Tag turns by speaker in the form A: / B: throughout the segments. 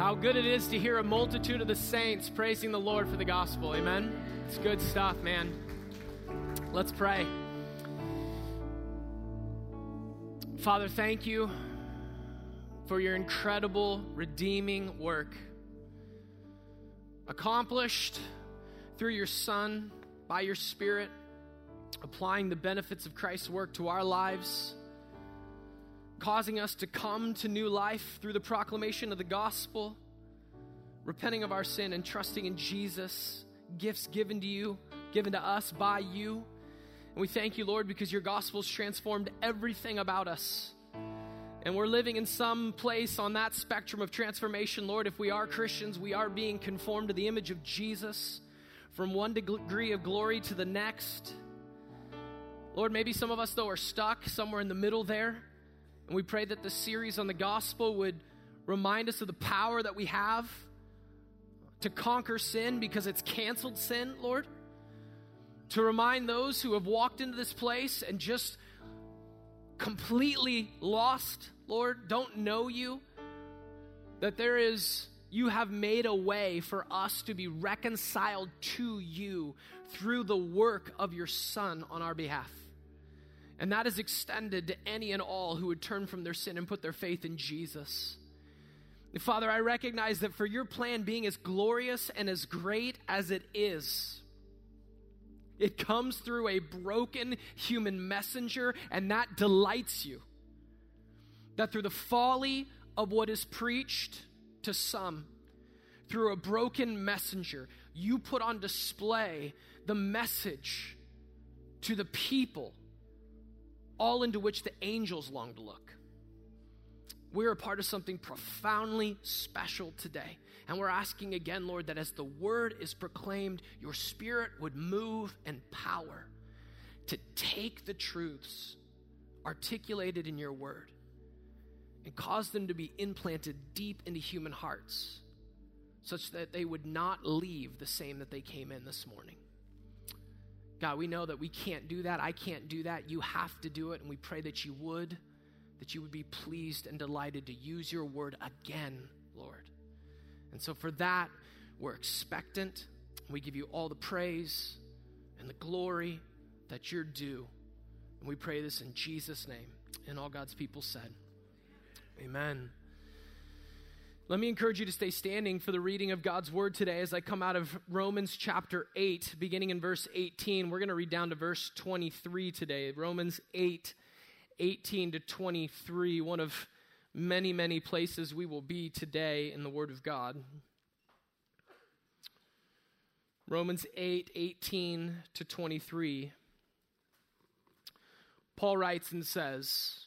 A: How good it is to hear a multitude of the saints praising the Lord for the gospel. Amen. It's good stuff, man. Let's pray. Father, thank you for your incredible redeeming work accomplished through your Son by your Spirit, applying the benefits of Christ's work to our lives causing us to come to new life through the proclamation of the gospel, repenting of our sin and trusting in Jesus, gifts given to you, given to us by you. And we thank you, Lord, because your gospel's transformed everything about us. And we're living in some place on that spectrum of transformation, Lord. If we are Christians, we are being conformed to the image of Jesus from one degree of glory to the next. Lord, maybe some of us, though, are stuck somewhere in the middle there. And we pray that the series on the gospel would remind us of the power that we have to conquer sin because it's canceled sin, Lord. To remind those who have walked into this place and just completely lost, Lord, don't know you, that there is, you have made a way for us to be reconciled to you through the work of your Son on our behalf. And that is extended to any and all who would turn from their sin and put their faith in Jesus. Father, I recognize that for your plan being as glorious and as great as it is, it comes through a broken human messenger, and that delights you. That through the folly of what is preached to some, through a broken messenger, you put on display the message to the people all into which the angels long to look. We're a part of something profoundly special today. And we're asking again, Lord, that as the word is proclaimed, your spirit would move and power to take the truths articulated in your word and cause them to be implanted deep into human hearts such that they would not leave the same that they came in this morning. God, we know that we can't do that. I can't do that. You have to do it. And we pray that you would, that you would be pleased and delighted to use your word again, Lord. And so for that, we're expectant. We give you all the praise and the glory that you're due. And we pray this in Jesus' name. And all God's people said, Amen. Let me encourage you to stay standing for the reading of God's word today as I come out of Romans chapter 8, beginning in verse 18. We're going to read down to verse 23 today. Romans 8, 18 to 23, one of many, many places we will be today in the word of God. Romans 8, 18 to 23. Paul writes and says,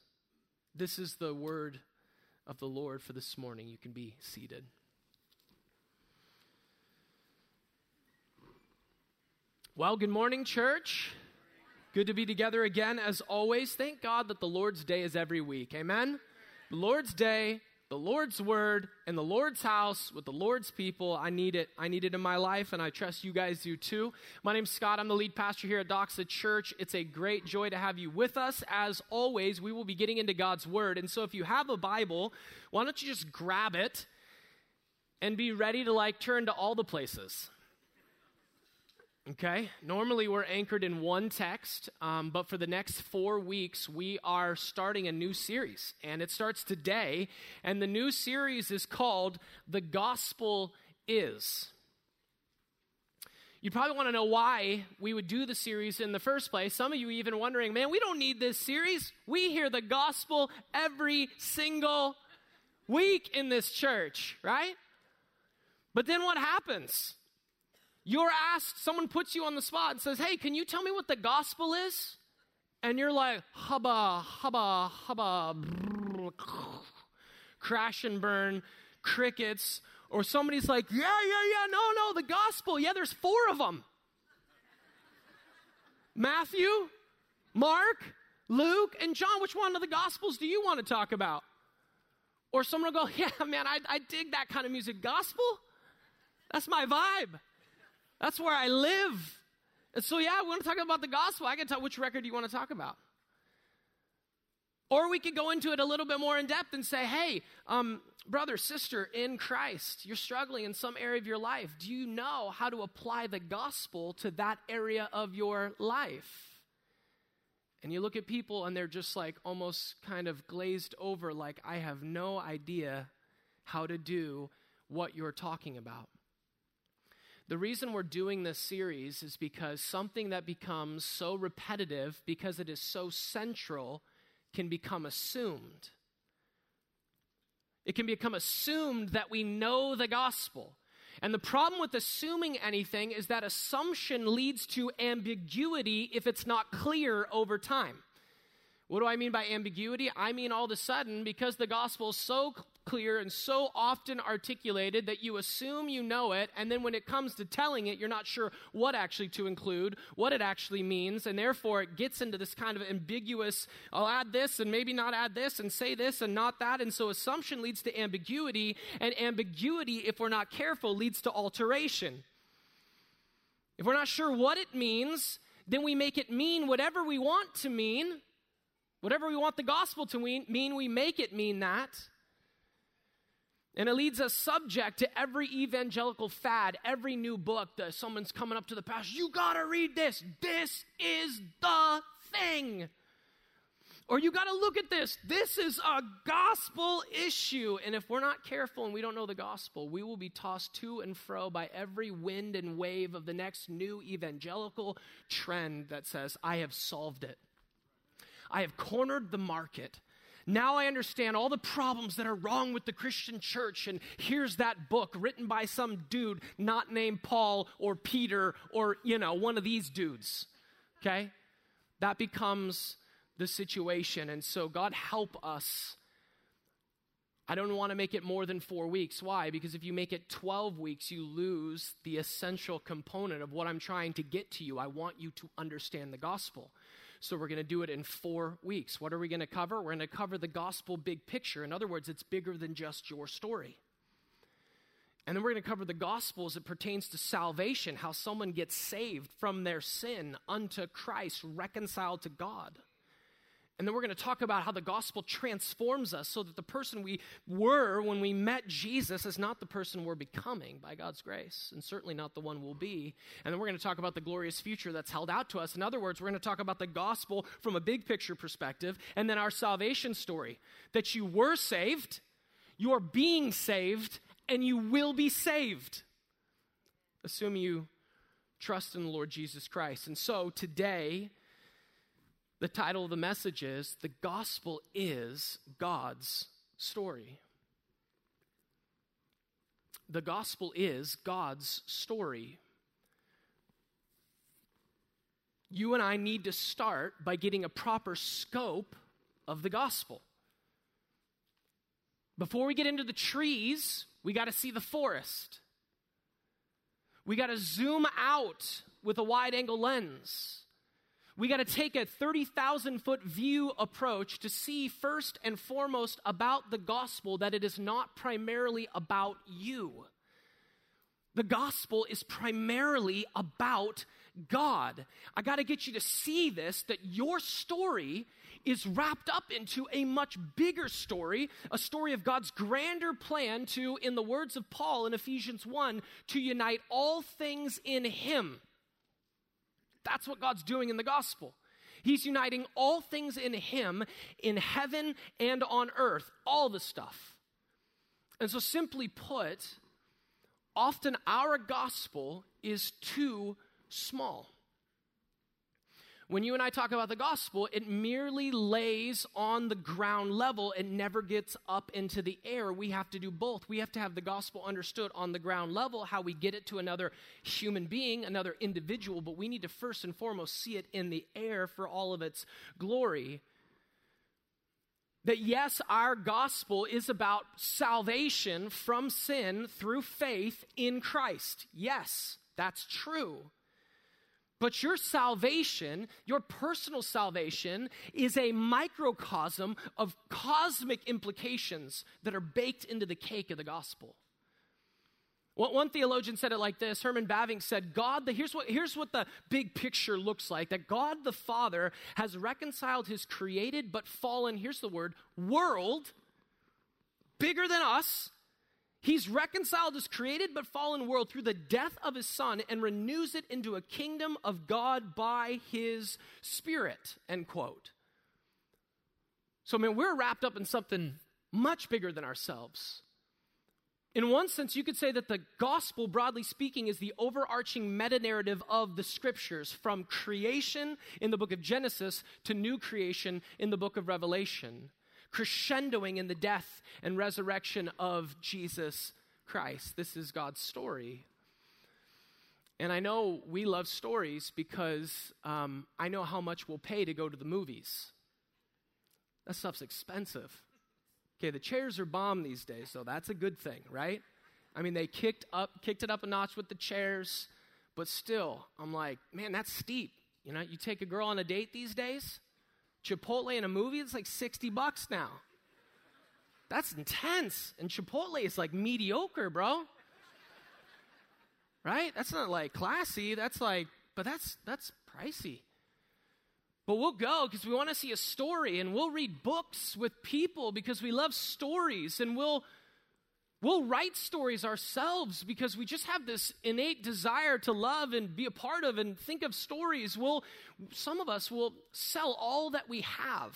A: This is the word of the Lord for this morning. You can be seated. Well, good morning, church. Good to be together again as always. Thank God that the Lord's day is every week. Amen. Lord's day the Lord's word in the Lord's house with the Lord's people. I need it. I need it in my life, and I trust you guys do too. My name's Scott. I'm the lead pastor here at Doxa Church. It's a great joy to have you with us. As always, we will be getting into God's word. And so if you have a Bible, why don't you just grab it and be ready to like turn to all the places? Okay, normally we're anchored in one text, um, but for the next four weeks, we are starting a new series. And it starts today. And the new series is called The Gospel Is. You probably want to know why we would do the series in the first place. Some of you even wondering, man, we don't need this series. We hear the gospel every single week in this church, right? But then what happens? You're asked, someone puts you on the spot and says, Hey, can you tell me what the gospel is? And you're like, hubba, hubba, hubba, brrr, crash and burn, crickets. Or somebody's like, Yeah, yeah, yeah, no, no, the gospel. Yeah, there's four of them Matthew, Mark, Luke, and John. Which one of the gospels do you want to talk about? Or someone will go, Yeah, man, I, I dig that kind of music. Gospel? That's my vibe. That's where I live. And so, yeah, we want to talk about the gospel. I can tell which record you want to talk about. Or we could go into it a little bit more in depth and say, hey, um, brother, sister in Christ, you're struggling in some area of your life. Do you know how to apply the gospel to that area of your life? And you look at people and they're just like almost kind of glazed over, like, I have no idea how to do what you're talking about. The reason we're doing this series is because something that becomes so repetitive, because it is so central, can become assumed. It can become assumed that we know the gospel. And the problem with assuming anything is that assumption leads to ambiguity if it's not clear over time. What do I mean by ambiguity? I mean, all of a sudden, because the gospel is so clear and so often articulated that you assume you know it, and then when it comes to telling it, you're not sure what actually to include, what it actually means, and therefore it gets into this kind of ambiguous, I'll add this and maybe not add this and say this and not that. And so assumption leads to ambiguity, and ambiguity, if we're not careful, leads to alteration. If we're not sure what it means, then we make it mean whatever we want to mean. Whatever we want the gospel to mean, we make it mean that. And it leads us subject to every evangelical fad, every new book that someone's coming up to the pastor. You gotta read this. This is the thing. Or you gotta look at this. This is a gospel issue. And if we're not careful and we don't know the gospel, we will be tossed to and fro by every wind and wave of the next new evangelical trend that says, I have solved it. I have cornered the market. Now I understand all the problems that are wrong with the Christian church. And here's that book written by some dude not named Paul or Peter or, you know, one of these dudes. Okay? That becomes the situation. And so, God, help us. I don't want to make it more than four weeks. Why? Because if you make it 12 weeks, you lose the essential component of what I'm trying to get to you. I want you to understand the gospel. So we're going to do it in four weeks. What are we going to cover? We're going to cover the gospel big picture. In other words, it's bigger than just your story. And then we're going to cover the gospel as it pertains to salvation, how someone gets saved from their sin unto Christ, reconciled to God. And then we're going to talk about how the gospel transforms us so that the person we were when we met Jesus is not the person we're becoming by God's grace, and certainly not the one we'll be. And then we're going to talk about the glorious future that's held out to us. In other words, we're going to talk about the gospel from a big picture perspective, and then our salvation story that you were saved, you're being saved, and you will be saved. Assume you trust in the Lord Jesus Christ. And so today, the title of the message is The Gospel is God's Story. The gospel is God's story. You and I need to start by getting a proper scope of the gospel. Before we get into the trees, we got to see the forest. We got to zoom out with a wide angle lens. We got to take a 30,000 foot view approach to see first and foremost about the gospel that it is not primarily about you. The gospel is primarily about God. I got to get you to see this that your story is wrapped up into a much bigger story, a story of God's grander plan to, in the words of Paul in Ephesians 1, to unite all things in Him That's what God's doing in the gospel. He's uniting all things in Him in heaven and on earth, all the stuff. And so, simply put, often our gospel is too small. When you and I talk about the gospel, it merely lays on the ground level. It never gets up into the air. We have to do both. We have to have the gospel understood on the ground level, how we get it to another human being, another individual, but we need to first and foremost see it in the air for all of its glory. That yes, our gospel is about salvation from sin through faith in Christ. Yes, that's true. But your salvation, your personal salvation, is a microcosm of cosmic implications that are baked into the cake of the gospel. One theologian said it like this Herman Bavinck said, God, the, here's, what, here's what the big picture looks like that God the Father has reconciled his created but fallen, here's the word, world, bigger than us, He's reconciled his created but fallen world through the death of his son and renews it into a kingdom of God by his spirit. End quote. So, I mean, we're wrapped up in something much bigger than ourselves. In one sense, you could say that the gospel, broadly speaking, is the overarching meta narrative of the scriptures from creation in the book of Genesis to new creation in the book of Revelation crescendoing in the death and resurrection of Jesus Christ. This is God's story. And I know we love stories because um, I know how much we'll pay to go to the movies. That stuff's expensive. Okay, the chairs are bomb these days, so that's a good thing, right? I mean, they kicked up, kicked it up a notch with the chairs, but still, I'm like, man, that's steep. You know, you take a girl on a date these days, Chipotle in a movie, it's like 60 bucks now. That's intense. And Chipotle is like mediocre, bro. Right? That's not like classy. That's like, but that's that's pricey. But we'll go because we want to see a story and we'll read books with people because we love stories and we'll We'll write stories ourselves because we just have this innate desire to love and be a part of and think of stories. We'll, some of us will sell all that we have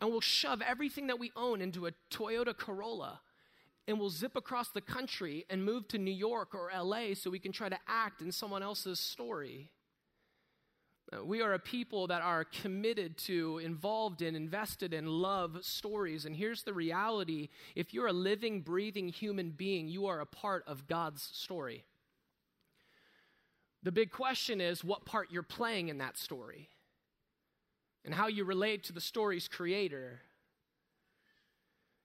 A: and we'll shove everything that we own into a Toyota Corolla and we'll zip across the country and move to New York or LA so we can try to act in someone else's story. We are a people that are committed to, involved in, invested in, love stories. And here's the reality if you're a living, breathing human being, you are a part of God's story. The big question is what part you're playing in that story and how you relate to the story's creator.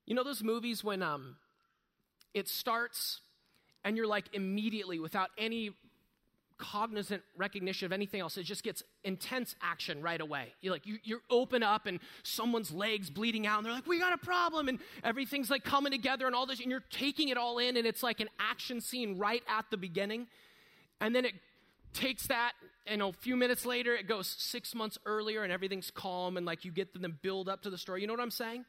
A: You know those movies when um, it starts and you're like immediately, without any cognizant recognition of anything else. It just gets intense action right away. You're like you, you open up and someone's legs bleeding out, and they're like, "We got a problem," and everything's like coming together and all this, and you're taking it all in, and it's like an action scene right at the beginning, and then it takes that and a few minutes later it goes six months earlier and everything's calm and like you get them build up to the story you know what i'm saying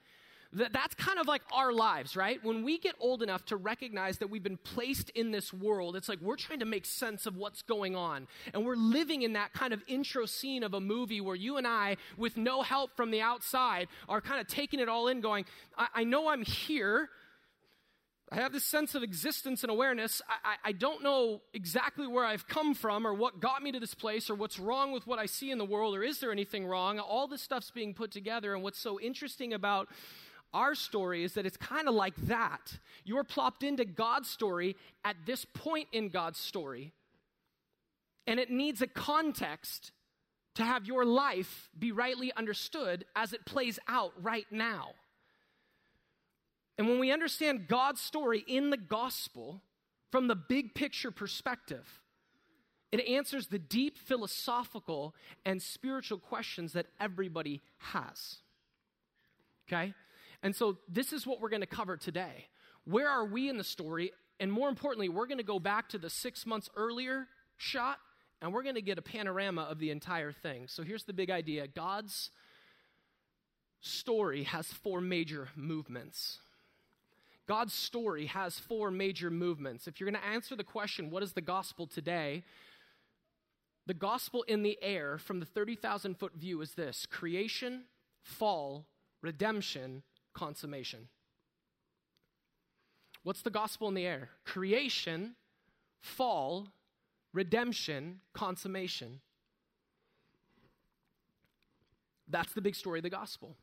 A: that's kind of like our lives, right? When we get old enough to recognize that we've been placed in this world, it's like we're trying to make sense of what's going on. And we're living in that kind of intro scene of a movie where you and I, with no help from the outside, are kind of taking it all in, going, I, I know I'm here. I have this sense of existence and awareness. I, I, I, don't know exactly where I've come from or what got me to this place or what's wrong with what I see in the world or is there anything wrong. All this stuff's being put together. And what's so interesting about our story is that it's kind of like that. You're plopped into God's story at this point in God's story, and it needs a context to have your life be rightly understood as it plays out right now. And when we understand God's story in the gospel from the big picture perspective, it answers the deep philosophical and spiritual questions that everybody has. Okay? And so, this is what we're going to cover today. Where are we in the story? And more importantly, we're going to go back to the six months earlier shot and we're going to get a panorama of the entire thing. So, here's the big idea God's story has four major movements. God's story has four major movements. If you're going to answer the question, what is the gospel today? The gospel in the air from the 30,000 foot view is this creation, fall, redemption, consummation. What's the gospel in the air? Creation, fall, redemption, consummation. That's the big story of the gospel.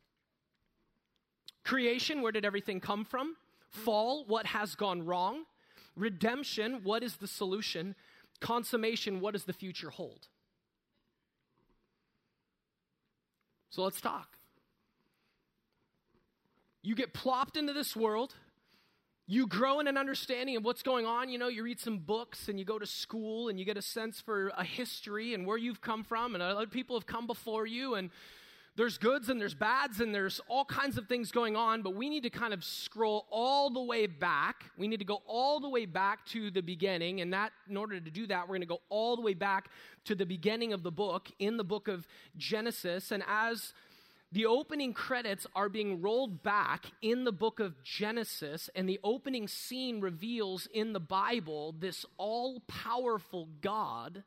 A: Creation, where did everything come from? Fall, what has gone wrong? Redemption, what is the solution? consummation, what does the future hold? So let's talk. You get plopped into this world. You grow in an understanding of what's going on. You know, you read some books and you go to school and you get a sense for a history and where you've come from, and other people have come before you. And there's goods and there's bads and there's all kinds of things going on, but we need to kind of scroll all the way back. We need to go all the way back to the beginning. And that, in order to do that, we're going to go all the way back to the beginning of the book, in the book of Genesis. And as the opening credits are being rolled back in the book of Genesis, and the opening scene reveals in the Bible this all powerful God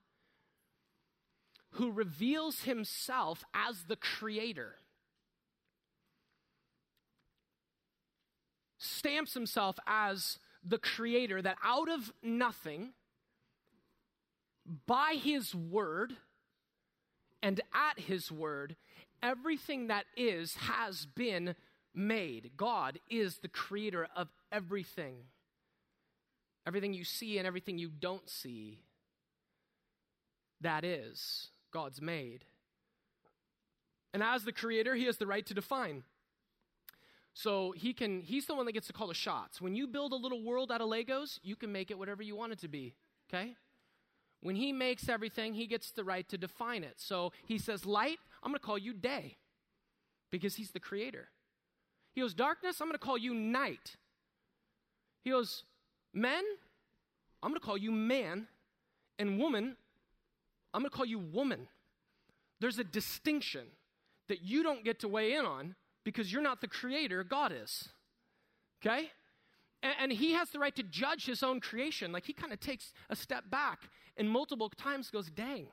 A: who reveals himself as the creator. Stamps himself as the creator, that out of nothing, by his word and at his word, everything that is has been made. God is the creator of everything. Everything you see and everything you don't see. That is. God's made. And as the creator, he has the right to define. So he can he's the one that gets to call the shots. When you build a little world out of Legos, you can make it whatever you want it to be, okay? When he makes everything, he gets the right to define it. So he says light, I'm going to call you day because he's the creator. He goes darkness, I'm going to call you night. He goes men, I'm going to call you man, and woman, I'm going to call you woman. There's a distinction that you don't get to weigh in on because you're not the creator, God is. Okay? And, and he has the right to judge his own creation. Like he kind of takes a step back and multiple times goes, dang,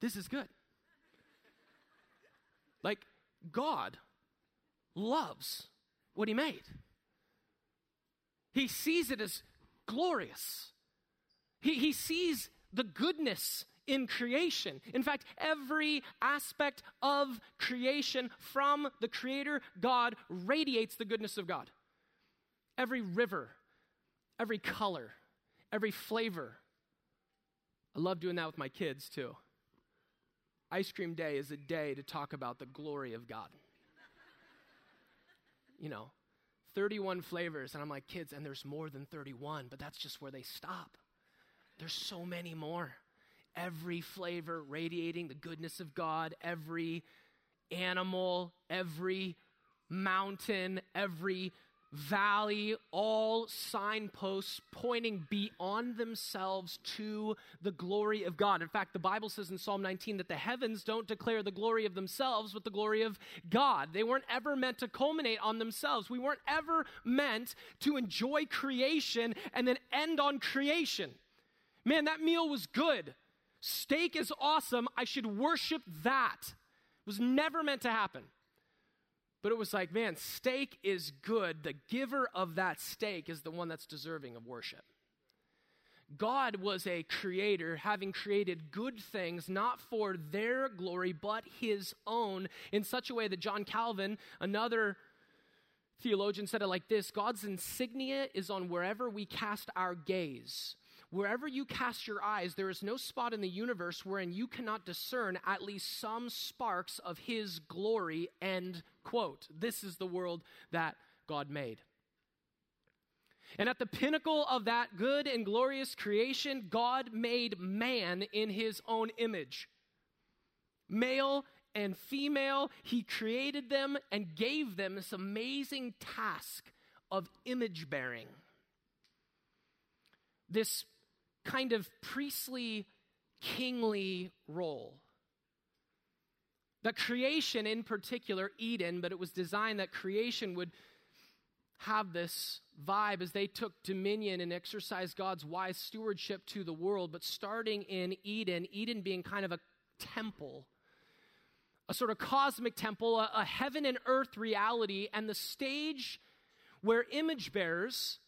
A: this is good. Like God loves what he made, he sees it as glorious. He, he sees the goodness in creation. In fact, every aspect of creation from the Creator God radiates the goodness of God. Every river, every color, every flavor. I love doing that with my kids too. Ice cream day is a day to talk about the glory of God. you know, 31 flavors, and I'm like, kids, and there's more than 31, but that's just where they stop. There's so many more every flavor radiating the goodness of God, every animal, every mountain, every valley, all signposts pointing beyond themselves to the glory of God. In fact, the Bible says in Psalm 19 that the heavens don't declare the glory of themselves, but the glory of God. They weren't ever meant to culminate on themselves. We weren't ever meant to enjoy creation and then end on creation. Man, that meal was good. Steak is awesome. I should worship that. It was never meant to happen. But it was like, man, steak is good. The giver of that steak is the one that's deserving of worship. God was a creator, having created good things, not for their glory, but his own, in such a way that John Calvin, another theologian, said it like this God's insignia is on wherever we cast our gaze. Wherever you cast your eyes, there is no spot in the universe wherein you cannot discern at least some sparks of His glory. End quote. This is the world that God made. And at the pinnacle of that good and glorious creation, God made man in His own image. Male and female, He created them and gave them this amazing task of image bearing. This kind of priestly, kingly role. That creation, in particular, Eden, but it was designed that creation would have this vibe as they took dominion and exercised God's wise stewardship to the world, but starting in Eden, Eden being kind of a temple, a sort of cosmic temple, a, a heaven and earth reality, and the stage where image bearers,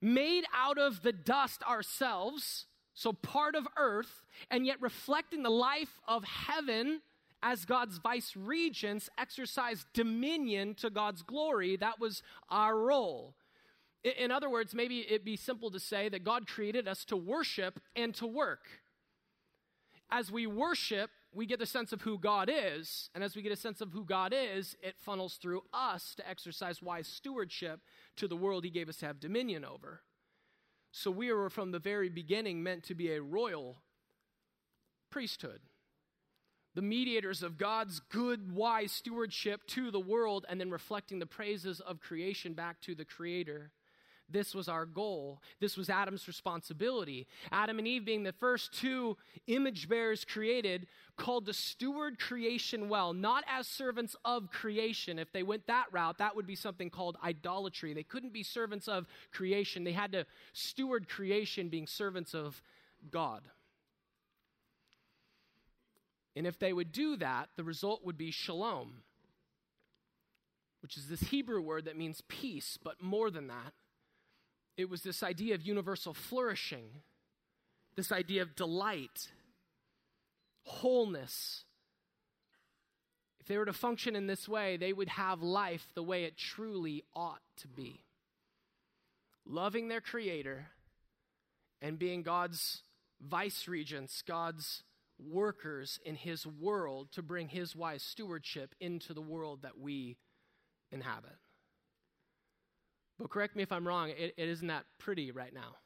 A: made out of the dust ourselves, so part of earth, and yet reflecting the life of heaven as God's vice regents, exercise dominion to God's glory. That was our role. In other words, maybe it'd be simple to say that God created us to worship and to work. As we worship, we get a sense of who God is. And as we get a sense of who God is, it funnels through us to exercise wise stewardship to the world He gave us to have dominion over. So we were from the very beginning meant to be a royal priesthood the mediators of God's good, wise stewardship to the world, and then reflecting the praises of creation back to the Creator. This was our goal. This was Adam's responsibility. Adam and Eve, being the first two image bearers created, called to steward creation well, not as servants of creation. If they went that route, that would be something called idolatry. They couldn't be servants of creation, they had to steward creation, being servants of God. And if they would do that, the result would be shalom, which is this Hebrew word that means peace, but more than that, it was this idea of universal flourishing, this idea of delight, wholeness. If they were to function in this way, they would have life the way it truly ought to be. Loving their Creator and being God's vice regents, God's workers in his world to bring his wise stewardship into the world that we inhabit. But correct me if I'm wrong, it, it isn't that pretty right now.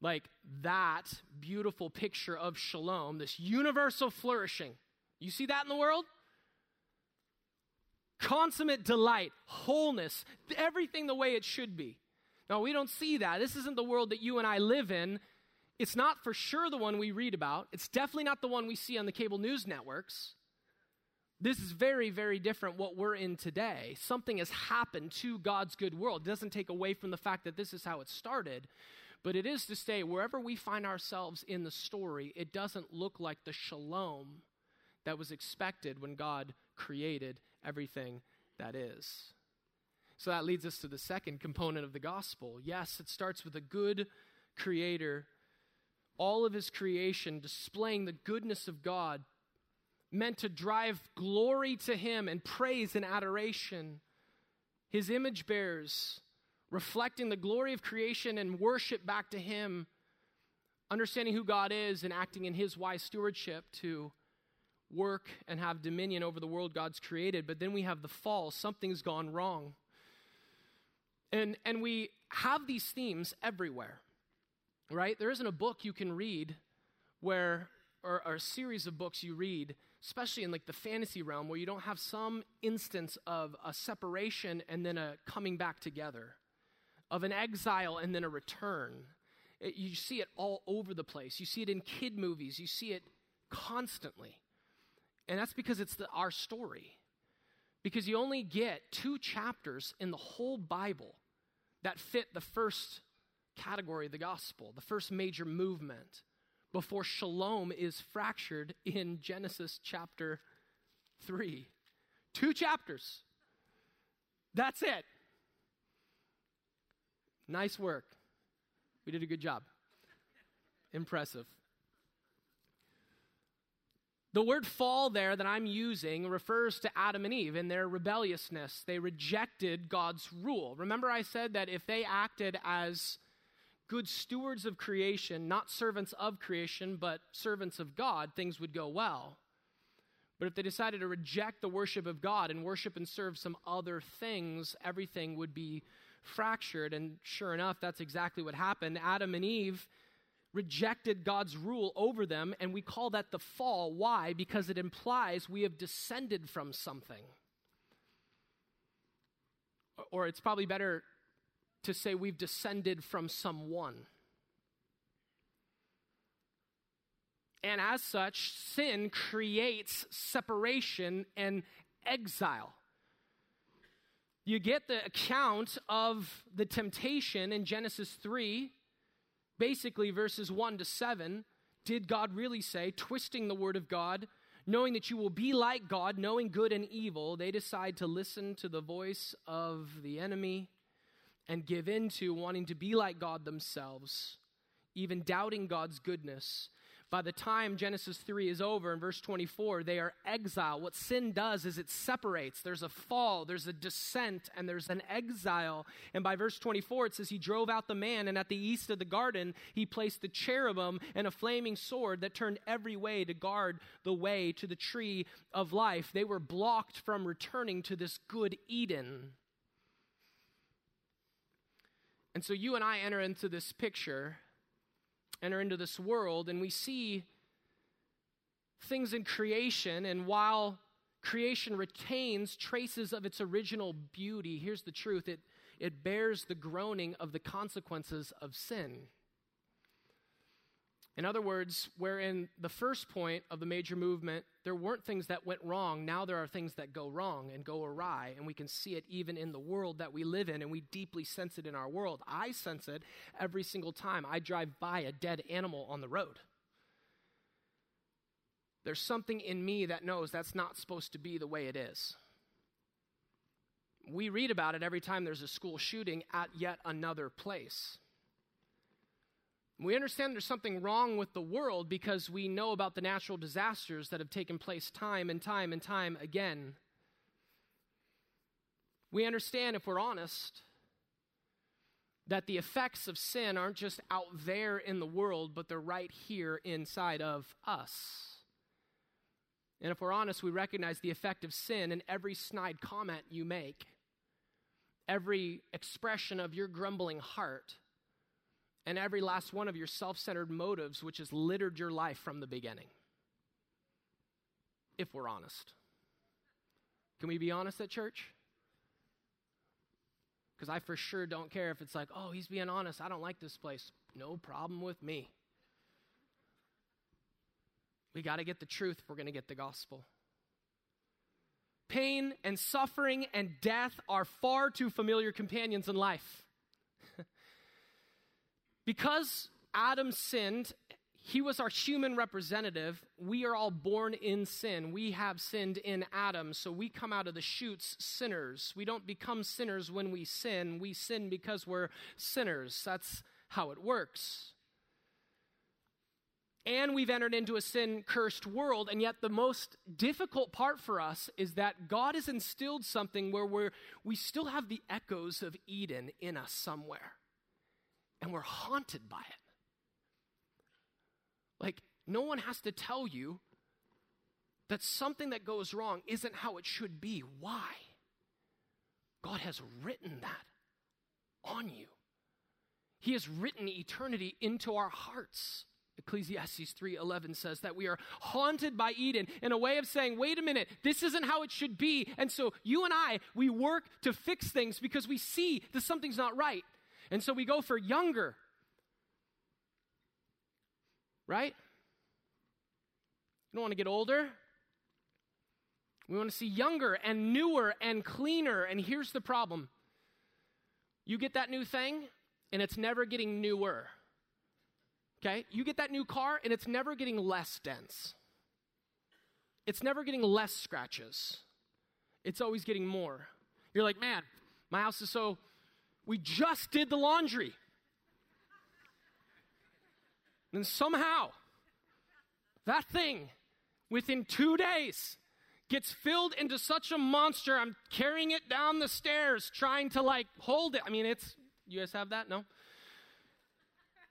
A: Like that beautiful picture of shalom, this universal flourishing. You see that in the world? Consummate delight, wholeness, everything the way it should be. Now, we don't see that. This isn't the world that you and I live in. It's not for sure the one we read about. It's definitely not the one we see on the cable news networks. This is very, very different what we're in today. Something has happened to God's good world. It doesn't take away from the fact that this is how it started, but it is to say, wherever we find ourselves in the story, it doesn't look like the shalom that was expected when God created everything that is. So that leads us to the second component of the gospel. Yes, it starts with a good creator all of his creation displaying the goodness of God, meant to drive glory to him and praise and adoration. His image bearers, reflecting the glory of creation and worship back to him, understanding who God is and acting in his wise stewardship to work and have dominion over the world God's created. But then we have the fall, something's gone wrong. And, and we have these themes everywhere right? There isn't a book you can read where, or, or, a series of books you read, especially in like the fantasy realm, where you don't have some instance of a separation and then a coming back together, of an exile and then a return. It, you see it all over the place. You see it in kid movies, you see it constantly. And that's because it's the, our story. Because you only get two chapters in the whole Bible that fit the first category of the gospel, the first major movement, before shalom is fractured in Genesis chapter 3. Two chapters. That's it. Nice work. We did a good job. Impressive. The word fall there that I'm using refers to Adam and Eve and their rebelliousness. They rejected God's rule. Remember, I said that if they acted as good stewards of creation, not servants of creation, but servants of God, things would go well. But if they decided to reject the worship of God and worship and serve some other things, everything would be fractured. And sure enough, that's exactly what happened. Adam and Eve rejected God's rule over them, and we call that the fall. Why? Because it implies we have descended from something. Or it's probably better to say we've descended from someone. And as such, sin creates separation and exile. You get the account of the temptation in Genesis 3, basically verses 1 to 7. Did God really say, twisting the word of God, knowing that you will be like God, knowing good and evil, they decide to listen to the voice of the enemy and give in to wanting to be like God themselves, even doubting God's goodness. By the time Genesis 3 is over in verse 24, they are exiled. What sin does is it separates. There's a fall, there's a descent, and there's an exile. And by verse 24, it says, He drove out the man, and at the east of the garden, He placed the cherubim and a flaming sword that turned every way to guard the way to the tree of life. They were blocked from returning to this good Eden. And so you and I enter into this picture enter into this world and we see things in creation, and while creation retains traces of its original beauty, here's the truth it, it bears the groaning of the consequences of sin. In other words, where in the first point of the major movement, there weren't things that went wrong, now there are things that go wrong and go awry, and we can see it even in the world that we live in, and we deeply sense it in our world. I sense it every single time I drive by a dead animal on the road. There's something in me that knows that's not supposed to be the way it is. We read about it every time there's a school shooting at yet another place. We understand there's something wrong with the world because we know about the natural disasters that have taken place time and time and time again. We understand, if we're honest, that the effects of sin aren't just out there in the world, but they're right here inside of us. And if we're honest, we recognize the effect of sin in every snide comment you make, every expression of your grumbling heart and every last one of your self centered motives, which has littered your life from the beginning. If we're honest. Can we be honest at church? Because I for sure don't care if it's like, oh, he's being honest. I don't like this place. No problem with me. We got to get the truth if we're going to get the gospel. Pain and suffering and death are far too familiar companions in life. Because Adam sinned, he was our human representative. We are all born in sin. We have sinned in Adam, so we come out of the chutes sinners. We don't become sinners when we sin. We sin because we're sinners. That's how it works. And we've entered into a sin cursed world, and yet the most difficult part for us is that God has instilled something where we're, we still have the echoes of Eden in us somewhere and we're haunted by it. Like, no one has to tell you that something that goes wrong isn't how it should be. Why? God has written that on you. He has written eternity into our hearts. Ecclesiastes 3:11 says that we are haunted by Eden in a way of saying, "Wait a minute, this isn't how it should be." And so you and I, we work to fix things because we see that something's not right. And so we go for younger. Right? You don't want to get older. We want to see younger and newer and cleaner. And here's the problem you get that new thing, and it's never getting newer. Okay? You get that new car, and it's never getting less dense. It's never getting less scratches. It's always getting more. You're like, man, my house is so we just did the laundry. And somehow, that thing, within two days, gets filled into such a monster. I'm carrying it down the stairs, trying to like hold it. I mean, it's, you guys have that? No?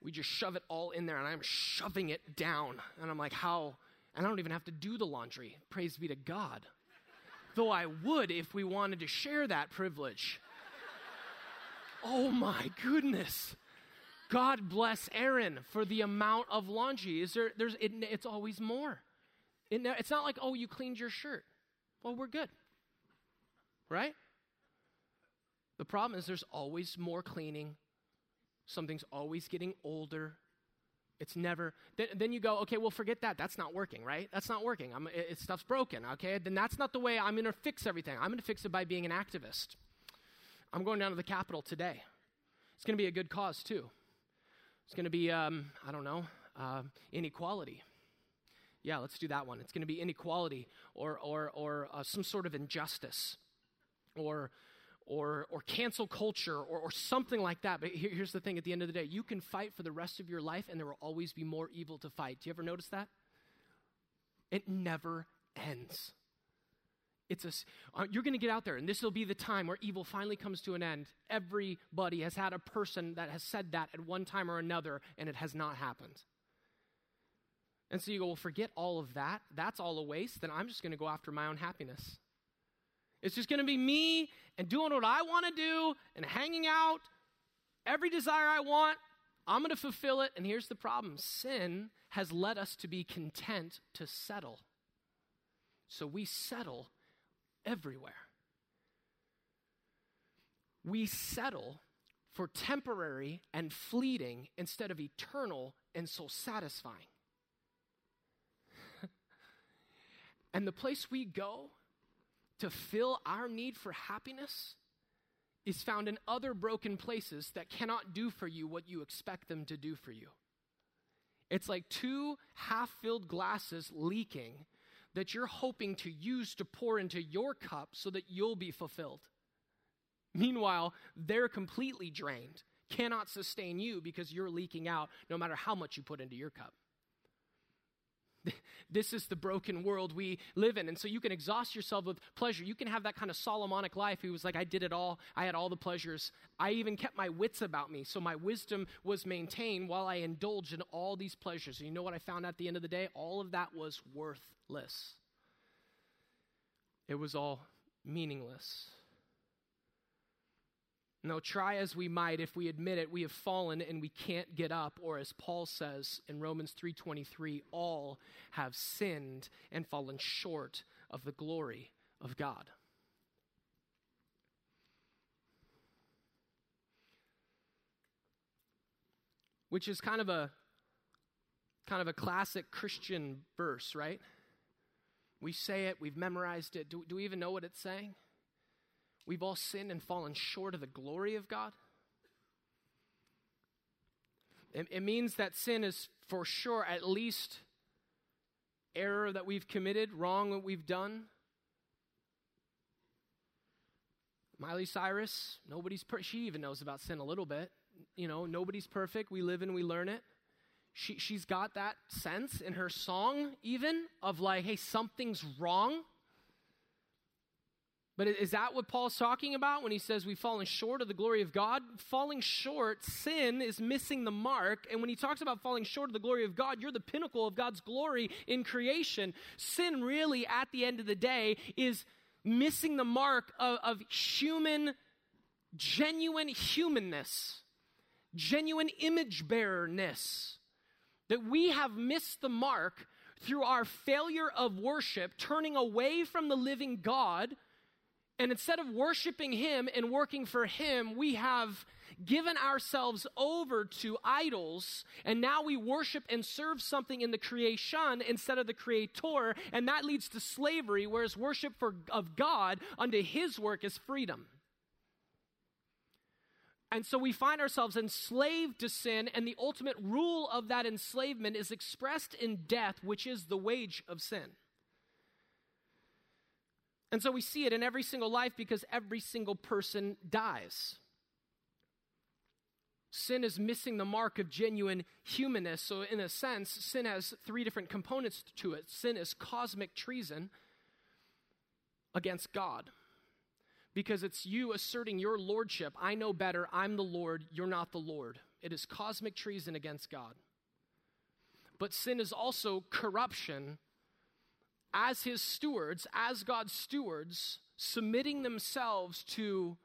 A: We just shove it all in there, and I'm shoving it down. And I'm like, how? And I don't even have to do the laundry. Praise be to God. Though I would if we wanted to share that privilege. Oh my goodness. God bless Aaron for the amount of laundry. Is there, there's, it, it's always more. It, it's not like, oh, you cleaned your shirt. Well, we're good. Right? The problem is there's always more cleaning. Something's always getting older. It's never, then, then you go, okay, well, forget that. That's not working, right? That's not working. I'm, it, it, stuff's broken, okay? Then that's not the way I'm going to fix everything. I'm going to fix it by being an activist. I'm going down to the Capitol today. It's going to be a good cause, too. It's going to be, um, I don't know, uh, inequality. Yeah, let's do that one. It's going to be inequality or, or, or uh, some sort of injustice or, or, or cancel culture or, or something like that. But here, here's the thing at the end of the day you can fight for the rest of your life, and there will always be more evil to fight. Do you ever notice that? It never ends. It's a, uh, you're going to get out there, and this will be the time where evil finally comes to an end. Everybody has had a person that has said that at one time or another, and it has not happened. And so you go, well, forget all of that. That's all a waste. Then I'm just going to go after my own happiness. It's just going to be me and doing what I want to do and hanging out. Every desire I want, I'm going to fulfill it. And here's the problem sin has led us to be content to settle. So we settle everywhere. We settle for temporary and fleeting instead of eternal and soul satisfying. and the place we go to fill our need for happiness is found in other broken places that cannot do for you what you expect them to do for you. It's like two half filled glasses leaking that you're hoping to use to pour into your cup so that you'll be fulfilled. Meanwhile, they're completely drained, cannot sustain you because you're leaking out no matter how much you put into your cup. This is the broken world we live in. And so you can exhaust yourself with pleasure. You can have that kind of Solomonic life. He was like, I did it all. I had all the pleasures. I even kept my wits about me. So my wisdom was maintained while I indulged in all these pleasures. And you know what I found at the end of the day? All of that was worthless, it was all meaningless. No, try as we might, if we admit it, we have fallen and we can't get up, or as Paul says in Romans 3:23, all have sinned and fallen short of the glory of God. Which is kind of a kind of a classic Christian verse, right? We say it, we've memorized it. Do, do we even know what it's saying? We've all sinned and fallen short of the glory of God. It, it means that sin is for sure at least error that we've committed, wrong that we've done. Miley Cyrus, nobody's per- she even knows about sin a little bit. You know, nobody's perfect. We live and we learn it. She, she's got that sense in her song, even of like, hey, something's wrong. But is that what Paul's talking about when he says we've fallen short of the glory of God? Falling short, sin is missing the mark. And when he talks about falling short of the glory of God, you're the pinnacle of God's glory in creation. Sin, really, at the end of the day, is missing the mark of, of human, genuine humanness, genuine image bearerness. That we have missed the mark through our failure of worship, turning away from the living God and instead of worshiping Him and working for Him, we have given ourselves over to idols, and now we worship and serve something in the creation instead of the creator, and that leads to slavery, whereas worship for, of God unto His work is freedom. And so we find ourselves enslaved to sin, and the ultimate rule of that enslavement is expressed in death, which is the wage of sin. And so we see it in every single life because every single person dies. Sin is missing the mark of genuine humanness. So, in a sense, sin has three different components to it. Sin is cosmic treason against God because it's you asserting your lordship. I know better. I'm the Lord. You're not the Lord. It is cosmic treason against God. But sin is also corruption as his stewards, as God's stewards, submitting themselves to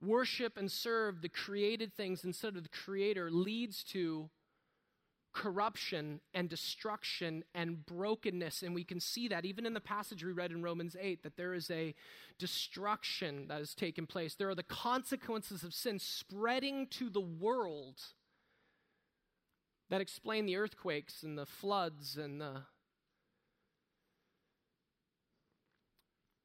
A: worship and serve the created things instead of the creator leads to corruption and destruction and brokenness. And we can see that even in the passage we read in Romans 8 that there is a destruction that has taken place. There are the consequences of sin spreading to the world that explain the earthquakes and the floods and the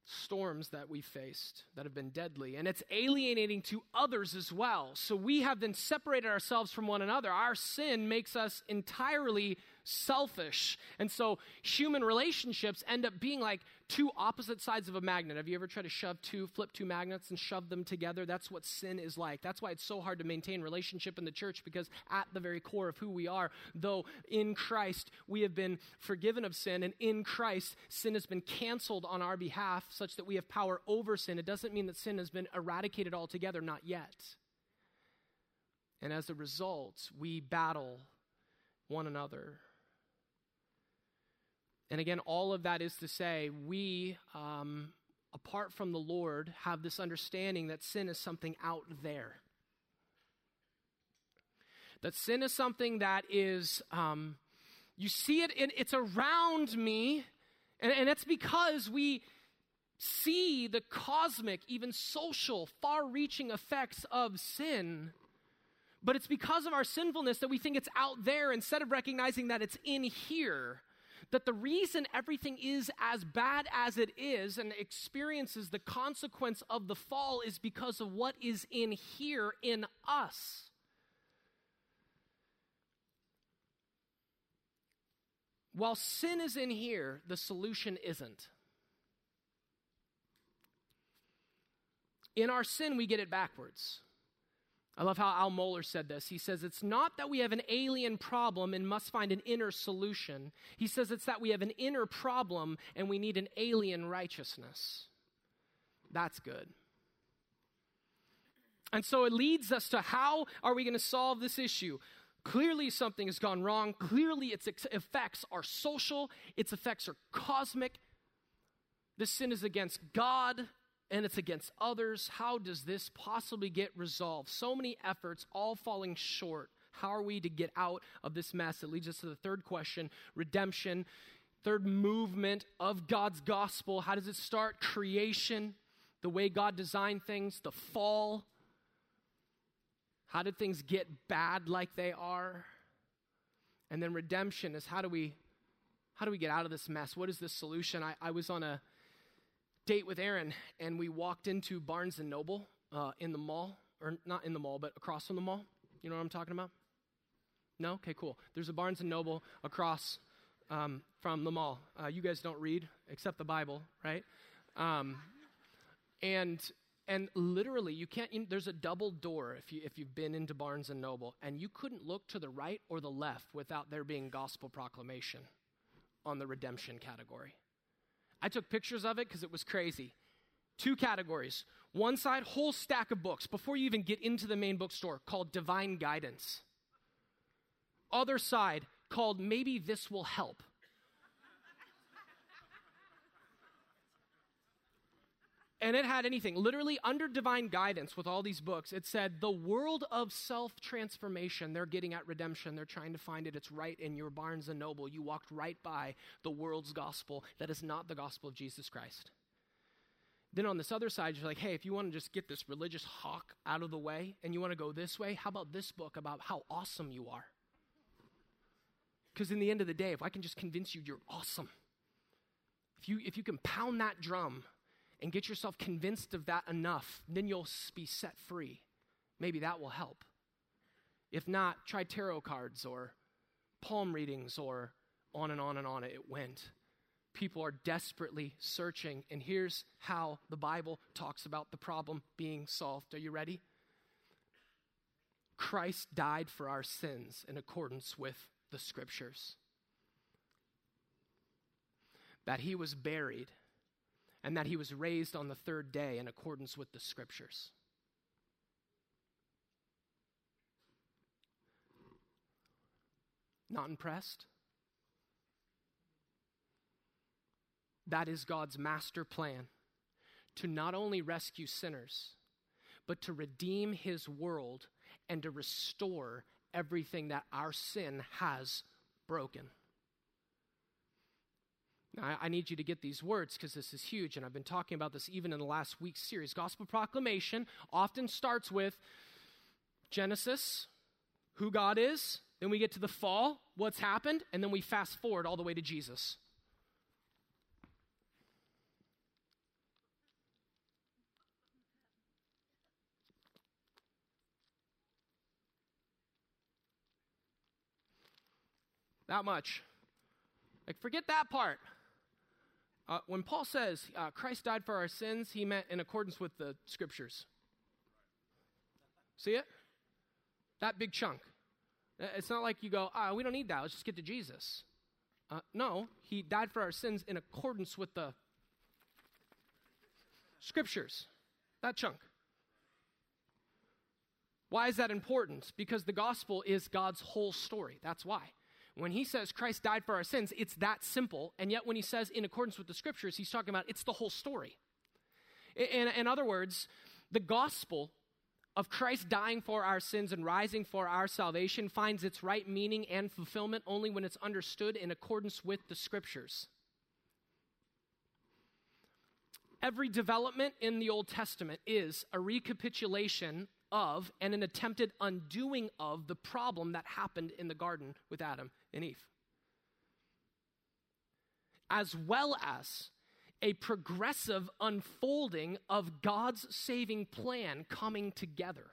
A: storms that we faced that have been deadly, and it's alienating to others as well. So we have then separated ourselves from one another. Our sin makes us entirely selfish. And so human relationships end up being like two opposite sides of a magnet. Have you ever tried to shove two, flip two magnets and shove them together? That's what sin is like. That's why it's so hard to maintain relationship in the church because at the very core of who we are, though in Christ we have been forgiven of sin, and in Christ sin has been canceled on our behalf such that we have power over sin. It doesn't mean that sin has been eradicated altogether, not yet. And as a result, we battle one another. And again, all of that is to say, we, um, apart from the Lord, have this understanding that sin is something out there. That sin is something that is, um, you see it, in, it's around me, and, and it's because we see the cosmic, even social, far reaching effects of sin. But it's because of our sinfulness that we think it's out there instead of recognizing that it's in here that the reason everything is as bad as it is and experiences the consequence of the fall is because of what is in here in us. While sin is in here, the solution isn't. In our sin, we get it backwards. I love how Al Mohler said this. He says, It's not that we have an alien problem and must find an inner solution. He says it's that we have an inner problem and we need an alien righteousness. That's good. And so it leads us to how are we going to solve this issue? Clearly, something has gone wrong. Clearly, its effects are social, its effects are cosmic. This sin is against God and it's against others. How does this possibly get resolved? So many efforts, all falling short. How are we to get out of this mess? It leads us to the third question redemption. Third movement of God's gospel. How does it start? Creation, the way God designed things, the fall. How did things get bad like they are? And then redemption is how do we how do we get out of this mess? What is the solution? I, I was on a date with Aaron, and we walked into Barnes and Noble uh, in the mall, or not in the mall, but across from the mall. You know what I'm talking about? No? Okay, cool. There's a Barnes and Noble across um, from the mall. Uh, you guys don't read except the Bible, right? Um, and and literally, you can't. You, there's a double door if you if you've been into Barnes and Noble, and you couldn't look to the right or the left without there being gospel proclamation on the redemption category. I took pictures of it because it was crazy. Two categories. One side, whole stack of books before you even get into the main bookstore called Divine Guidance. Other side called Maybe This Will Help. And it had anything. Literally, under divine guidance with all these books, it said the world of self transformation. They're getting at redemption. They're trying to find it. It's right in your Barnes and Noble. You walked right by the world's gospel that is not the gospel of Jesus Christ. Then on this other side, you're like, hey, if you want to just get this religious hawk out of the way and you want to go this way, how about this book about how awesome you are? Because in the end of the day, if I can just convince you you're awesome, if you, if you can pound that drum and get yourself convinced of that enough, then you'll be set free. Maybe that will help. If not, try tarot cards or palm readings or on and on and on it went. People are desperately searching, and here's how the Bible talks about the problem being solved. Are you ready? Christ died for our sins in accordance with the scriptures. That he was buried and that he was raised on the third day in accordance with the scriptures. Not impressed? That is God's master plan to not only rescue sinners, but to redeem his world and to restore everything that our sin has broken. I, I need you to get these words because this is huge, and I've been talking about this even in the last week's series. Gospel proclamation often starts with Genesis, who God is, then we get to the fall, what's happened, and then we fast forward all the way to Jesus. That much. Like, forget that part. Uh, when Paul says uh, Christ died for our sins, he meant in accordance with the scriptures. See it? That big chunk. Uh, it's not like you go, ah, we don't need that. Let's just get to Jesus. Uh, no, he died for our sins in accordance with the scriptures. That chunk. Why is that important? Because the gospel is God's whole story. That's why. When he says Christ died for our sins, it's that simple. And yet, when he says in accordance with the scriptures, he's talking about it's the whole story. In, in other words, the gospel of Christ dying for our sins and rising for our salvation finds its right meaning and fulfillment only when it's understood in accordance with the scriptures. Every development in the Old Testament is a recapitulation of and an attempted undoing of the problem that happened in the garden with Adam and Eve, as well as a progressive unfolding of God's saving plan coming together.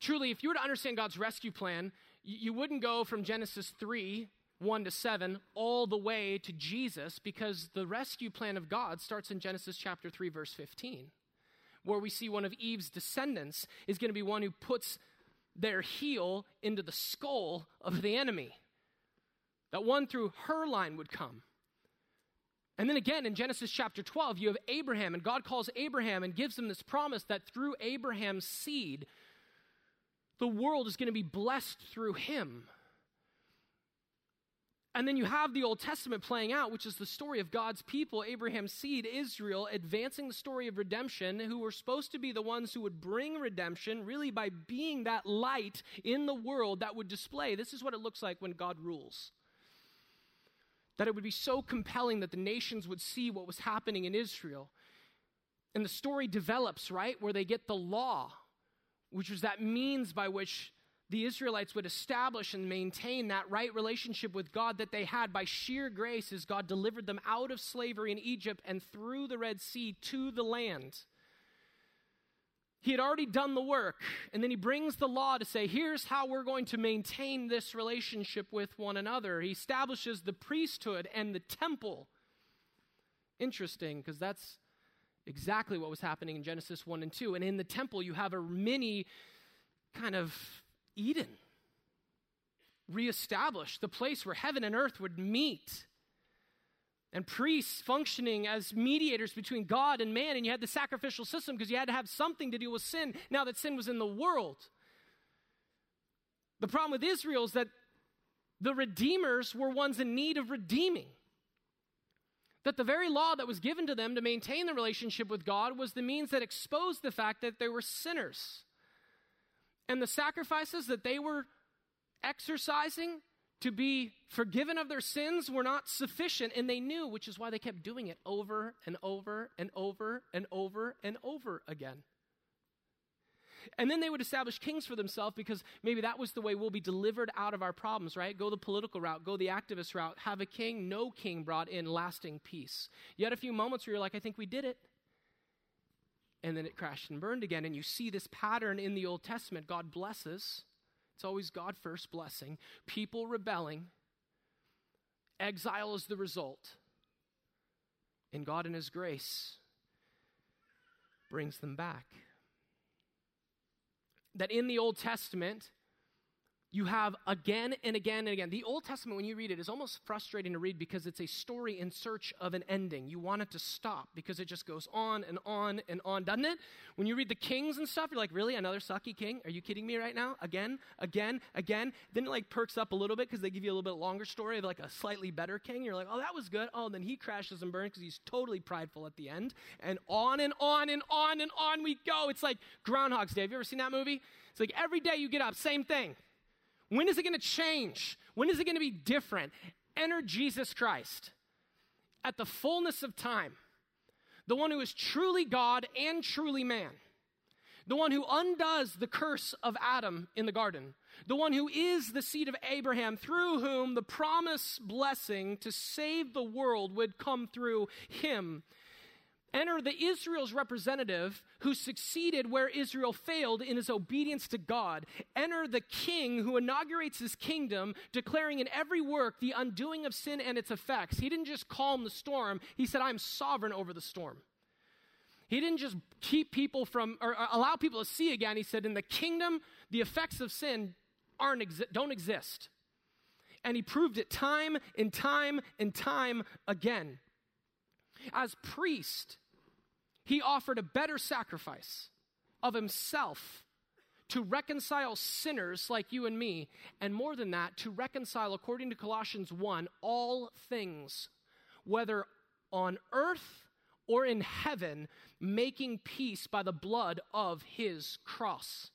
A: Truly, if you were to understand God's rescue plan, you wouldn't go from Genesis 3, 1 to 7, all the way to Jesus, because the rescue plan of God starts in Genesis chapter 3, verse 15, where we see one of Eve's descendants is going to be one who puts their heel into the skull of the enemy that one through her line would come. And then again in Genesis chapter 12, you have Abraham, and God calls Abraham and gives him this promise that through Abraham's seed, the world is going to be blessed through him. And then you have the Old Testament playing out, which is the story of God's people, Abraham's seed, Israel, advancing the story of redemption, who were supposed to be the ones who would bring redemption, really by being that light in the world that would display this is what it looks like when God rules that it would be so compelling that the nations would see what was happening in Israel. And the story develops, right, where they get the law, which was that means by which the Israelites would establish and maintain that right relationship with God that they had by sheer grace as God delivered them out of slavery in Egypt and through the Red Sea to the land. He had already done the work, and then he brings the law to say, here's how we're going to maintain this relationship with one another. He establishes the priesthood and the temple. Interesting, because that's exactly what was happening in Genesis 1 and 2. And in the temple, you have a mini kind of Eden reestablished, the place where heaven and earth would meet and priests functioning as mediators between God and man, and you had the sacrificial system because you had to have something to deal with sin now that sin was in the world. The problem with Israel is that the redeemers were ones in need of redeeming. That the very law that was given to them to maintain the relationship with God was the means that exposed the fact that they were sinners. And the sacrifices that they were exercising to be forgiven of their sins were not sufficient, and they knew, which is why they kept doing it over and over and over and over and over again. And then they would establish kings for themselves because maybe that was the way we'll be delivered out of our problems, right? Go the political route, go the activist route, have a king, no king brought in lasting peace. Yet a few moments where you're like, I think we did it. And then it crashed and burned again. And you see this pattern in the Old Testament. God blesses, it's always God first blessing. People rebelling. Exile is the result. And God, in His grace, brings them back. That in the Old Testament, you have again and again and again. The Old Testament, when you read it, is almost frustrating to read because it's a story in search of an ending. You want it to stop because it just goes on and on and on, doesn't it? When you read the kings and stuff, you're like, really? Another sucky king? Are you kidding me right now? Again, again, again. Then it like perks up a little bit because they give you a little bit longer story of like a slightly better king. You're like, oh, that was good. Oh, then he crashes and burns because he's totally prideful at the end. And on and on and on and on we go. It's like Groundhog's Day. Have you ever seen that movie? It's like every day you get up, same thing. When is it going to change? When is it going to be different? Enter Jesus Christ at the fullness of time, the one who is truly God and truly man, the one who undoes the curse of Adam in the garden, the one who is the seed of Abraham, through whom the promised blessing to save the world would come through him. Enter the Israel's representative who succeeded where Israel failed in his obedience to God. Enter the king who inaugurates his kingdom, declaring in every work the undoing of sin and its effects. He didn't just calm the storm, he said, I'm sovereign over the storm. He didn't just keep people from, or allow people to see again. He said, in the kingdom, the effects of sin aren't, don't exist. And he proved it time and time and time again. As priest, he offered a better sacrifice of himself to reconcile sinners like you and me, and more than that, to reconcile, according to Colossians 1, all things, whether on earth or in heaven, making peace by the blood of his cross.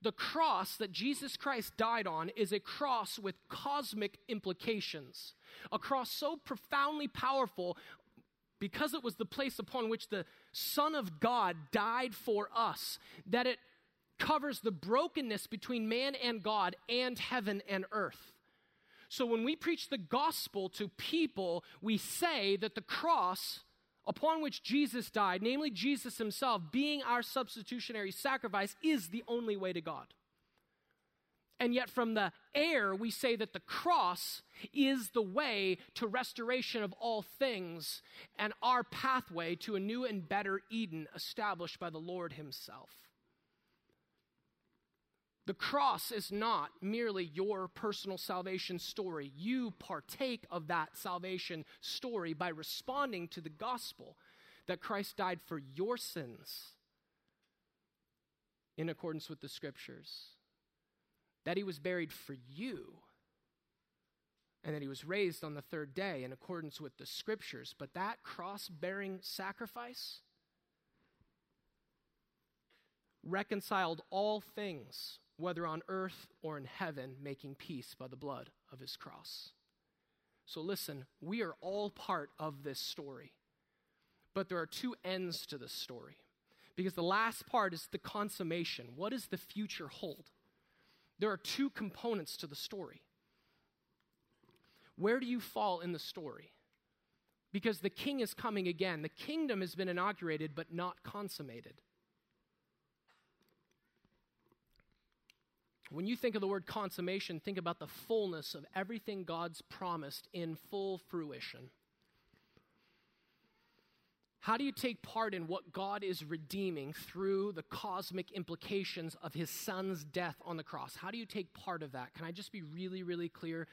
A: The cross that Jesus Christ died on is a cross with cosmic implications, a cross so profoundly powerful because it was the place upon which the Son of God died for us, that it covers the brokenness between man and God and heaven and earth. So when we preach the gospel to people, we say that the cross upon which Jesus died, namely Jesus himself being our substitutionary sacrifice, is the only way to God. And yet, from the air, we say that the cross is the way to restoration of all things and our pathway to a new and better Eden established by the Lord Himself. The cross is not merely your personal salvation story. You partake of that salvation story by responding to the gospel that Christ died for your sins in accordance with the scriptures that he was buried for you, and that he was raised on the third day in accordance with the scriptures. But that cross bearing sacrifice reconciled all things, whether on earth or in heaven, making peace by the blood of his cross. So listen, we are all part of this story. But there are two ends to this story. Because the last part is the consummation. What does the future hold? There are two components to the story. Where do you fall in the story? Because the king is coming again. The kingdom has been inaugurated but not consummated. When you think of the word consummation, think about the fullness of everything God's promised in full fruition. How do you take part in what God is redeeming through the cosmic implications of his son's death on the cross? How do you take part of that? Can I just be really, really clear?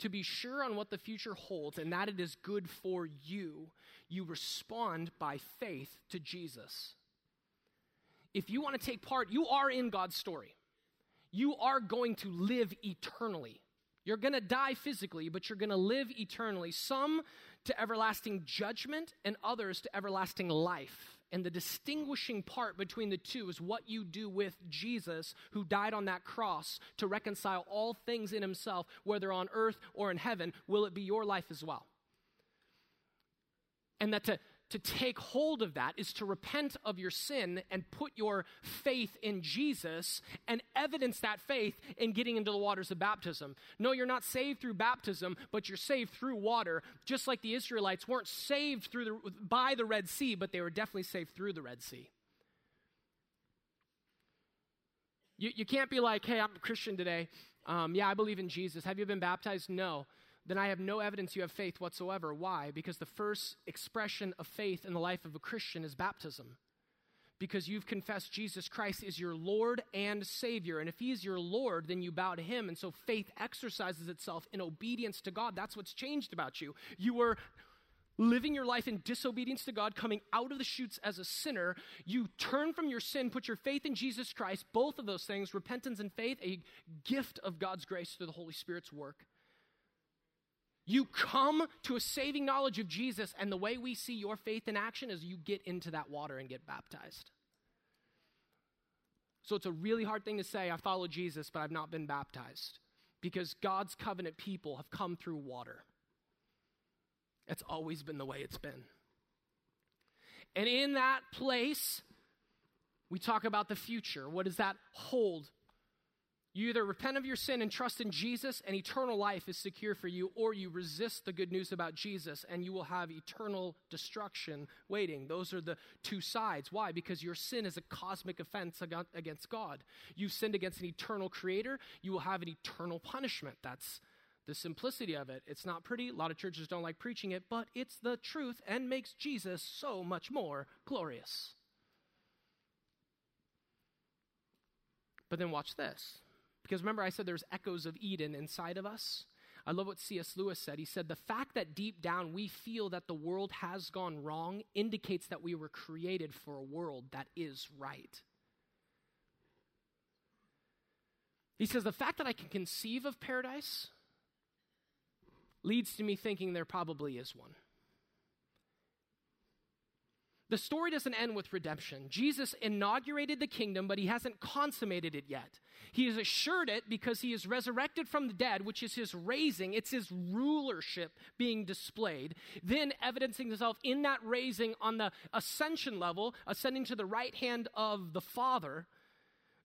A: To be sure on what the future holds and that it is good for you, you respond by faith to Jesus. If you want to take part, you are in God's story. You are going to live eternally. You're going to die physically, but you're going to live eternally. Some to everlasting judgment and others to everlasting life. And the distinguishing part between the two is what you do with Jesus, who died on that cross to reconcile all things in himself, whether on earth or in heaven. Will it be your life as well? And that to, to take hold of that is to repent of your sin and put your faith in Jesus and evidence that faith in getting into the waters of baptism. No, you're not saved through baptism, but you're saved through water, just like the Israelites weren't saved through the, by the Red Sea, but they were definitely saved through the Red Sea. You, you can't be like, hey, I'm a Christian today. Um, yeah, I believe in Jesus. Have you been baptized? No then I have no evidence you have faith whatsoever. Why? Because the first expression of faith in the life of a Christian is baptism. Because you've confessed Jesus Christ is your Lord and Savior. And if He is your Lord, then you bow to Him. And so faith exercises itself in obedience to God. That's what's changed about you. You were living your life in disobedience to God, coming out of the chutes as a sinner, you turn from your sin, put your faith in Jesus Christ, both of those things, repentance and faith, a gift of God's grace through the Holy Spirit's work. You come to a saving knowledge of Jesus, and the way we see your faith in action is you get into that water and get baptized. So it's a really hard thing to say, I follow Jesus, but I've not been baptized. Because God's covenant people have come through water. It's always been the way it's been. And in that place, we talk about the future. What does that hold? You either repent of your sin and trust in Jesus, and eternal life is secure for you, or you resist the good news about Jesus, and you will have eternal destruction waiting. Those are the two sides. Why? Because your sin is a cosmic offense against God. You've sinned against an eternal creator, you will have an eternal punishment. That's the simplicity of it. It's not pretty. A lot of churches don't like preaching it, but it's the truth and makes Jesus so much more glorious. But then watch this. Because remember, I said there's echoes of Eden inside of us. I love what C.S. Lewis said. He said, The fact that deep down we feel that the world has gone wrong indicates that we were created for a world that is right. He says, The fact that I can conceive of paradise leads to me thinking there probably is one. The story doesn't end with redemption. Jesus inaugurated the kingdom, but he hasn't consummated it yet. He has assured it because he is resurrected from the dead, which is his raising. It's his rulership being displayed, then evidencing himself in that raising on the ascension level, ascending to the right hand of the Father.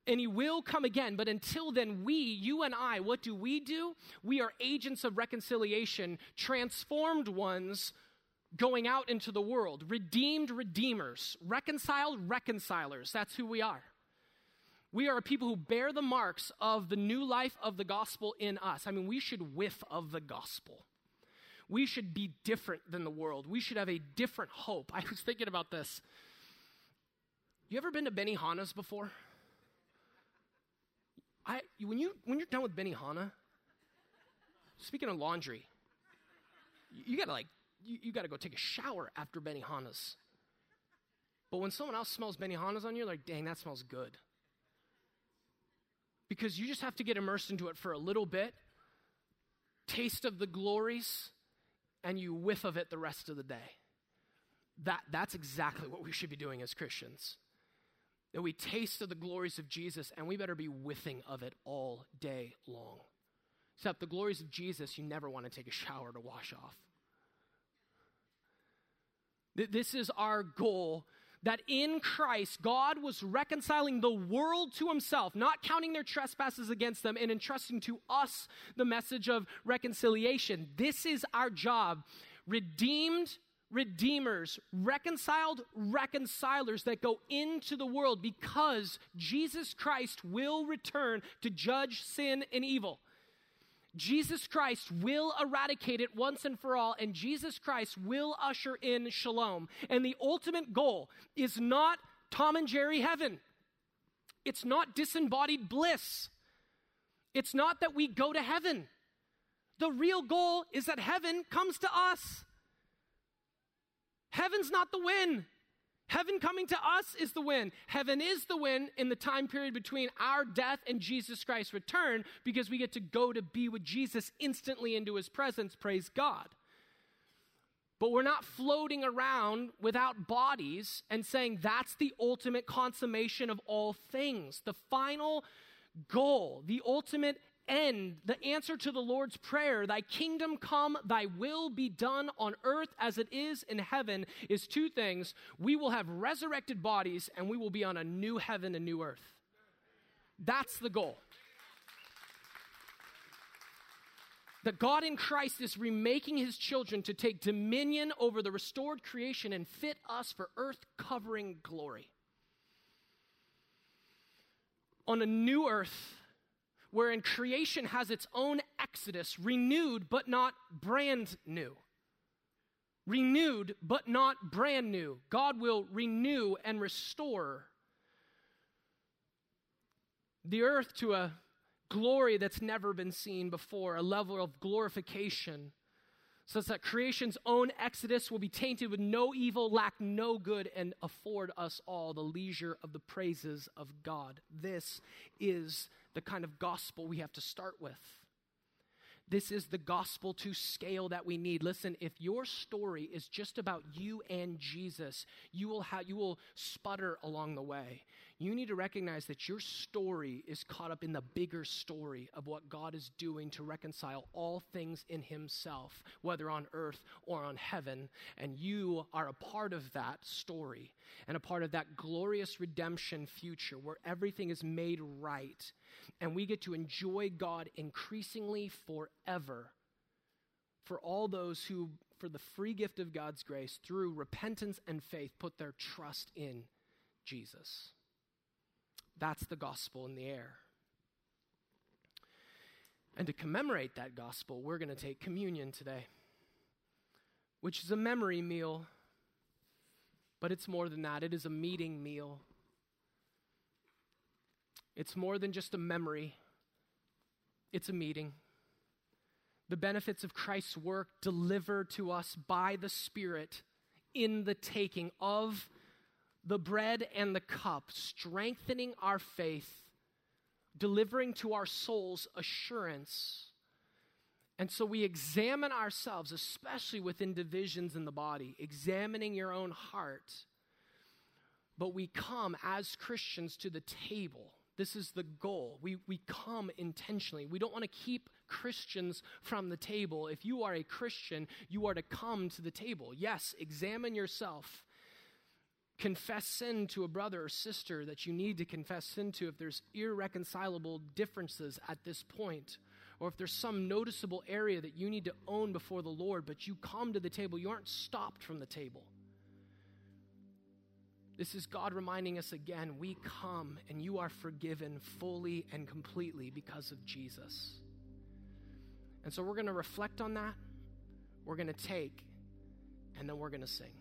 A: And he will come again. But until then, we, you and I, what do we do? We are agents of reconciliation, transformed ones going out into the world, redeemed redeemers, reconciled reconcilers. That's who we are. We are a people who bear the marks of the new life of the gospel in us. I mean, we should whiff of the gospel. We should be different than the world. We should have a different hope. I was thinking about this. You ever been to Benihana's before? I, when, you, when you're done with Benihana, speaking of laundry, you, gotta like you, you got to go take a shower after Benihana's. But when someone else smells Benihana's on you, like, dang, that smells good. Because you just have to get immersed into it for a little bit, taste of the glories, and you whiff of it the rest of the day. That, that's exactly what we should be doing as Christians. That we taste of the glories of Jesus, and we better be whiffing of it all day long. Except the glories of Jesus, you never want to take a shower to wash off. This is our goal that in Christ, God was reconciling the world to himself, not counting their trespasses against them, and entrusting to us the message of reconciliation. This is our job. Redeemed redeemers, reconciled reconcilers that go into the world because Jesus Christ will return to judge sin and evil. Jesus Christ will eradicate it once and for all, and Jesus Christ will usher in shalom. And the ultimate goal is not Tom and Jerry heaven, it's not disembodied bliss, it's not that we go to heaven. The real goal is that heaven comes to us. Heaven's not the win. Heaven coming to us is the win. Heaven is the win in the time period between our death and Jesus Christ's return because we get to go to be with Jesus instantly into his presence. Praise God. But we're not floating around without bodies and saying that's the ultimate consummation of all things. The final goal, the ultimate end, the answer to the Lord's Prayer, Thy kingdom come, Thy will be done on earth as it is in heaven, is two things. We will have resurrected bodies and we will be on a new heaven and new earth. That's the goal. That God in Christ is remaking his children to take dominion over the restored creation and fit us for earth covering glory. On a new earth, wherein creation has its own exodus, renewed but not brand new. Renewed but not brand new. God will renew and restore the earth to a glory that's never been seen before, a level of glorification so that creation's own exodus will be tainted with no evil, lack no good, and afford us all the leisure of the praises of God. This is the kind of gospel we have to start with. This is the gospel to scale that we need. Listen, if your story is just about you and Jesus, you will, have, you will sputter along the way. You need to recognize that your story is caught up in the bigger story of what God is doing to reconcile all things in Himself, whether on earth or on heaven. And you are a part of that story and a part of that glorious redemption future where everything is made right. And we get to enjoy God increasingly forever for all those who, for the free gift of God's grace, through repentance and faith, put their trust in Jesus. That's the gospel in the air. And to commemorate that gospel, we're going to take communion today, which is a memory meal, but it's more than that. It is a meeting meal. It's more than just a memory, it's a meeting. The benefits of Christ's work delivered to us by the Spirit in the taking of the bread and the cup, strengthening our faith, delivering to our souls assurance. And so we examine ourselves, especially within divisions in the body, examining your own heart. But we come as Christians to the table. This is the goal. We, we come intentionally. We don't want to keep Christians from the table. If you are a Christian, you are to come to the table. Yes, examine yourself confess sin to a brother or sister that you need to confess sin to if there's irreconcilable differences at this point, or if there's some noticeable area that you need to own before the Lord, but you come to the table, you aren't stopped from the table. This is God reminding us again we come and you are forgiven fully and completely because of Jesus. And so we're going to reflect on that, we're going to take, and then we're going to sing.